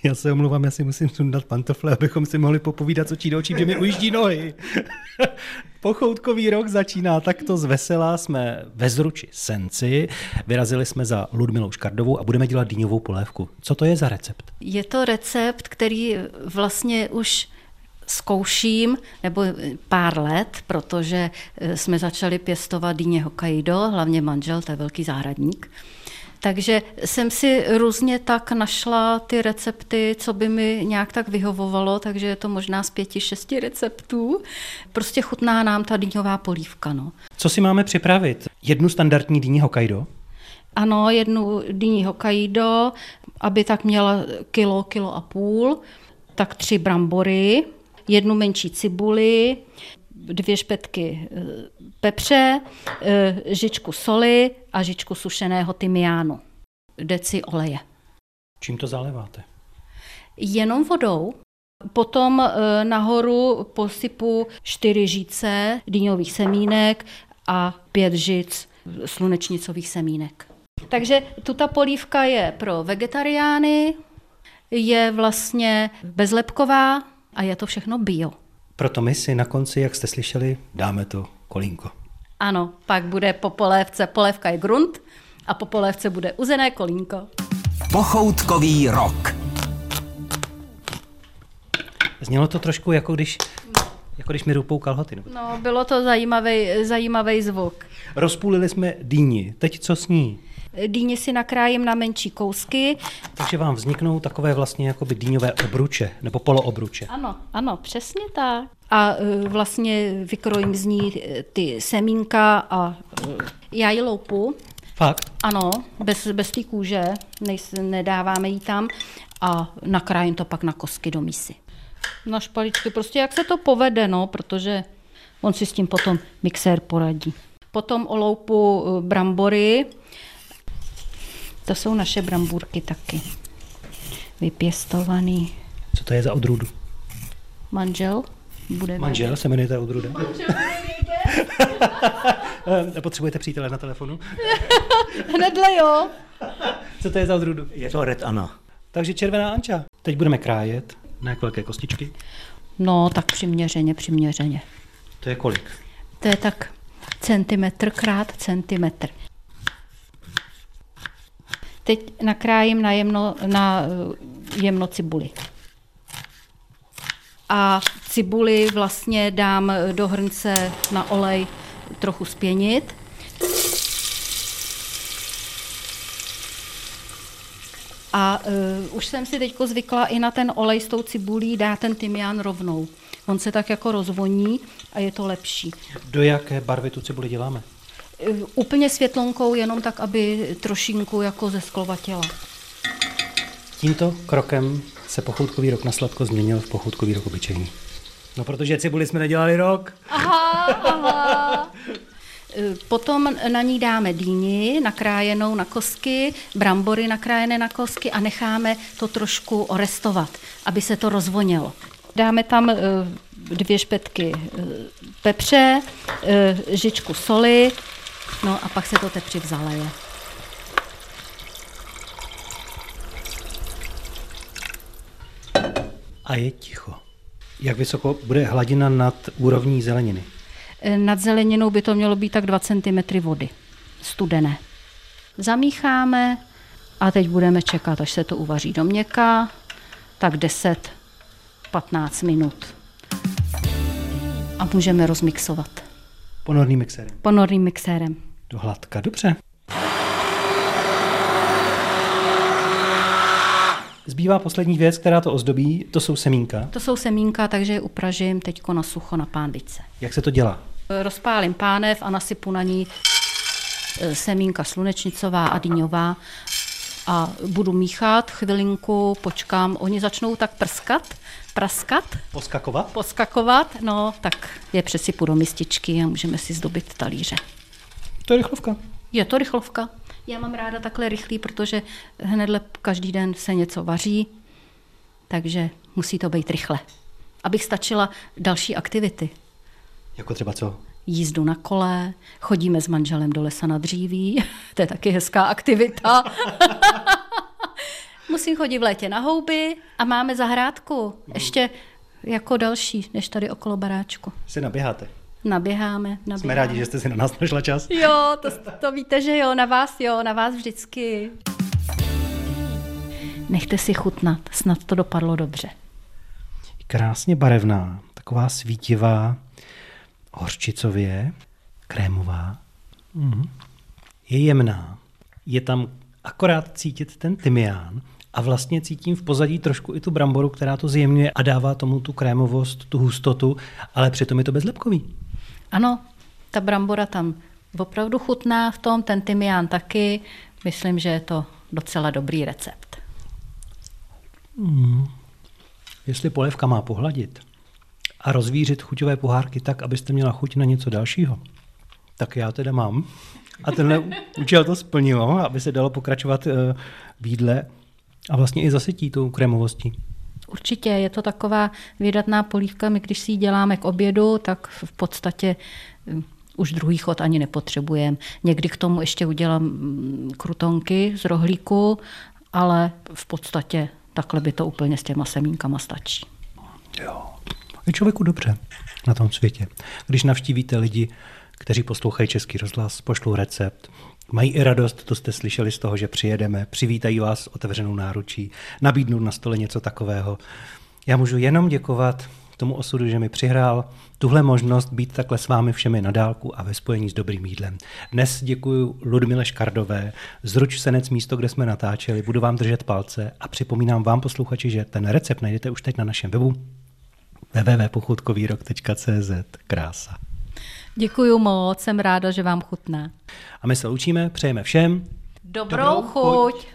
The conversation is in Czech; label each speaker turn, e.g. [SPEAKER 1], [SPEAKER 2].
[SPEAKER 1] Já se omluvám, já si musím sundat pantofle, abychom si mohli popovídat co očí do očí, že mi ujíždí nohy. Pochoutkový rok začíná takto z vesela. Jsme ve Zruči Senci, vyrazili jsme za Ludmilou Škardovou a budeme dělat dýňovou polévku. Co to je za recept?
[SPEAKER 2] Je to recept, který vlastně už zkouším, nebo pár let, protože jsme začali pěstovat dýně Hokkaido, hlavně manžel, to je velký zahradník. Takže jsem si různě tak našla ty recepty, co by mi nějak tak vyhovovalo, takže je to možná z pěti, šesti receptů. Prostě chutná nám ta dýňová polívka. No.
[SPEAKER 1] Co si máme připravit? Jednu standardní dýni Hokkaido?
[SPEAKER 2] Ano, jednu dýni Hokkaido, aby tak měla kilo, kilo a půl, tak tři brambory, jednu menší cibuli, dvě špetky eh, pepře, eh, žičku soli a žičku sušeného tymiánu. Deci oleje.
[SPEAKER 1] Čím to zaléváte?
[SPEAKER 2] Jenom vodou. Potom eh, nahoru posypu čtyři žíce dýňových semínek a pět žic slunečnicových semínek. Takže tuta polívka je pro vegetariány, je vlastně bezlepková a je to všechno bio.
[SPEAKER 1] Proto my si na konci, jak jste slyšeli, dáme to kolínko.
[SPEAKER 2] Ano, pak bude po polévce, polévka je grunt a po polévce bude uzené kolínko.
[SPEAKER 3] Pochoutkový rok.
[SPEAKER 1] Znělo to trošku jako když, jako když mi rupou kalhoty. Nebo...
[SPEAKER 2] No, bylo to zajímavý, zajímavý zvuk.
[SPEAKER 1] Rozpůlili jsme dýni. Teď co s ní?
[SPEAKER 2] Dýně si nakrájím na menší kousky.
[SPEAKER 1] Takže vám vzniknou takové vlastně jako by dýňové obruče nebo poloobruče.
[SPEAKER 2] Ano, ano, přesně tak. A e, vlastně vykrojím z ní e, ty semínka a e, já ji loupu.
[SPEAKER 1] Fakt?
[SPEAKER 2] Ano, bez, bez té kůže, nejs, nedáváme ji tam a nakrájím to pak na kosky do misy. Na špaličky, prostě jak se to povede, no, protože on si s tím potom mixér poradí. Potom oloupu brambory, to jsou naše brambůrky taky. Vypěstovaný.
[SPEAKER 1] Co to je za odrůdu?
[SPEAKER 2] Manžel. Bude
[SPEAKER 1] Manžel se jmenuje ta odrůda? Potřebujete přítele na telefonu?
[SPEAKER 2] Hnedle jo.
[SPEAKER 1] Co to je za odrůdu?
[SPEAKER 4] Je to Red Anna.
[SPEAKER 1] Takže červená anča. Teď budeme krájet. Na jak velké kostičky?
[SPEAKER 2] No, tak přiměřeně, přiměřeně.
[SPEAKER 1] To je kolik?
[SPEAKER 2] To je tak centimetr krát centimetr. Teď nakrájím na jemno, na eh, jemno cibuli. A cibuli vlastně dám do hrnce na olej trochu spěnit. A uh, už jsem si teď zvykla i na ten olej s tou cibulí dát ten tymián rovnou. On se tak jako rozvoní a je to lepší.
[SPEAKER 1] Do jaké barvy tu cibuli děláme?
[SPEAKER 2] Úplně světlonkou, jenom tak, aby trošinku jako zesklovatěla.
[SPEAKER 1] Tímto krokem se pochoutkový rok na sladko změnil v pochoutkový rok obyčejný. No protože cibuli jsme nedělali rok.
[SPEAKER 2] Aha, aha. Potom na ní dáme dýni nakrájenou na kosky, brambory nakrájené na kosky a necháme to trošku orestovat, aby se to rozvonilo. Dáme tam eh, dvě špetky eh, pepře, eh, žičku soli, No a pak se to teprve zaleje.
[SPEAKER 1] A je ticho. Jak vysoko bude hladina nad úrovní zeleniny?
[SPEAKER 2] E, nad zeleninou by to mělo být tak 2 cm vody. Studené. Zamícháme a teď budeme čekat, až se to uvaří do měka. Tak 10-15 minut. A můžeme rozmixovat.
[SPEAKER 1] Ponorným mixérem.
[SPEAKER 2] Ponorným mixérem.
[SPEAKER 1] Do hladka, dobře. Zbývá poslední věc, která to ozdobí, to jsou semínka.
[SPEAKER 2] To jsou semínka, takže je upražím teď na sucho na pánvice.
[SPEAKER 1] Jak se to dělá?
[SPEAKER 2] Rozpálím pánev a nasypu na ní e, semínka slunečnicová a dýňová a budu míchat chvilinku, počkám, oni začnou tak prskat, praskat.
[SPEAKER 1] Poskakovat?
[SPEAKER 2] Poskakovat, no, tak je přesypu do mističky a můžeme si zdobit talíře.
[SPEAKER 1] To je rychlovka.
[SPEAKER 2] Je to rychlovka. Já mám ráda takhle rychlý, protože hnedle každý den se něco vaří, takže musí to být rychle. Abych stačila další aktivity.
[SPEAKER 1] Jako třeba co?
[SPEAKER 2] Jízdu na kole, chodíme s manželem do lesa na dříví, to je taky hezká aktivita. Musím chodit v létě na houby a máme zahrádku. Ještě jako další, než tady okolo baráčku.
[SPEAKER 1] Si naběháte.
[SPEAKER 2] Naběháme, naběháme.
[SPEAKER 1] Jsme rádi, že jste si na nás našla čas.
[SPEAKER 2] Jo, to, to víte, že jo, na vás jo, na vás vždycky. Nechte si chutnat, snad to dopadlo dobře.
[SPEAKER 1] Krásně barevná, taková svítivá, hořčicově, krémová. Mm. Je jemná. Je tam akorát cítit ten tymián a vlastně cítím v pozadí trošku i tu bramboru, která to zjemňuje a dává tomu tu krémovost, tu hustotu, ale přitom je to bezlepkový.
[SPEAKER 2] Ano, ta brambora tam opravdu chutná v tom, ten tymián taky. Myslím, že je to docela dobrý recept.
[SPEAKER 1] Mm. Jestli polevka má pohladit a rozvířit chuťové pohárky tak, abyste měla chuť na něco dalšího, tak já teda mám. A tenhle účel to splnilo, aby se dalo pokračovat eh, v jídle a vlastně i zasytí tou krémovostí.
[SPEAKER 2] Určitě, je to taková vydatná polívka. My když si ji děláme k obědu, tak v podstatě hm, už druhý chod ani nepotřebujeme. Někdy k tomu ještě udělám hm, krutonky z rohlíku, ale v podstatě takhle by to úplně s těma semínkama stačí.
[SPEAKER 1] Jo, je člověku dobře na tom světě. Když navštívíte lidi, kteří poslouchají Český rozhlas, pošlou recept, mají i radost, to jste slyšeli z toho, že přijedeme, přivítají vás otevřenou náručí, nabídnou na stole něco takového. Já můžu jenom děkovat tomu osudu, že mi přihrál tuhle možnost být takhle s vámi všemi na dálku a ve spojení s dobrým jídlem. Dnes děkuji Ludmile Škardové, zruč senec místo, kde jsme natáčeli, budu vám držet palce a připomínám vám posluchači, že ten recept najdete už teď na našem webu www.pochutkovýrok.cz. Krása.
[SPEAKER 2] Děkuji moc, jsem ráda, že vám chutná.
[SPEAKER 1] A my se loučíme, přejeme všem
[SPEAKER 2] dobrou, dobrou chuť. chuť.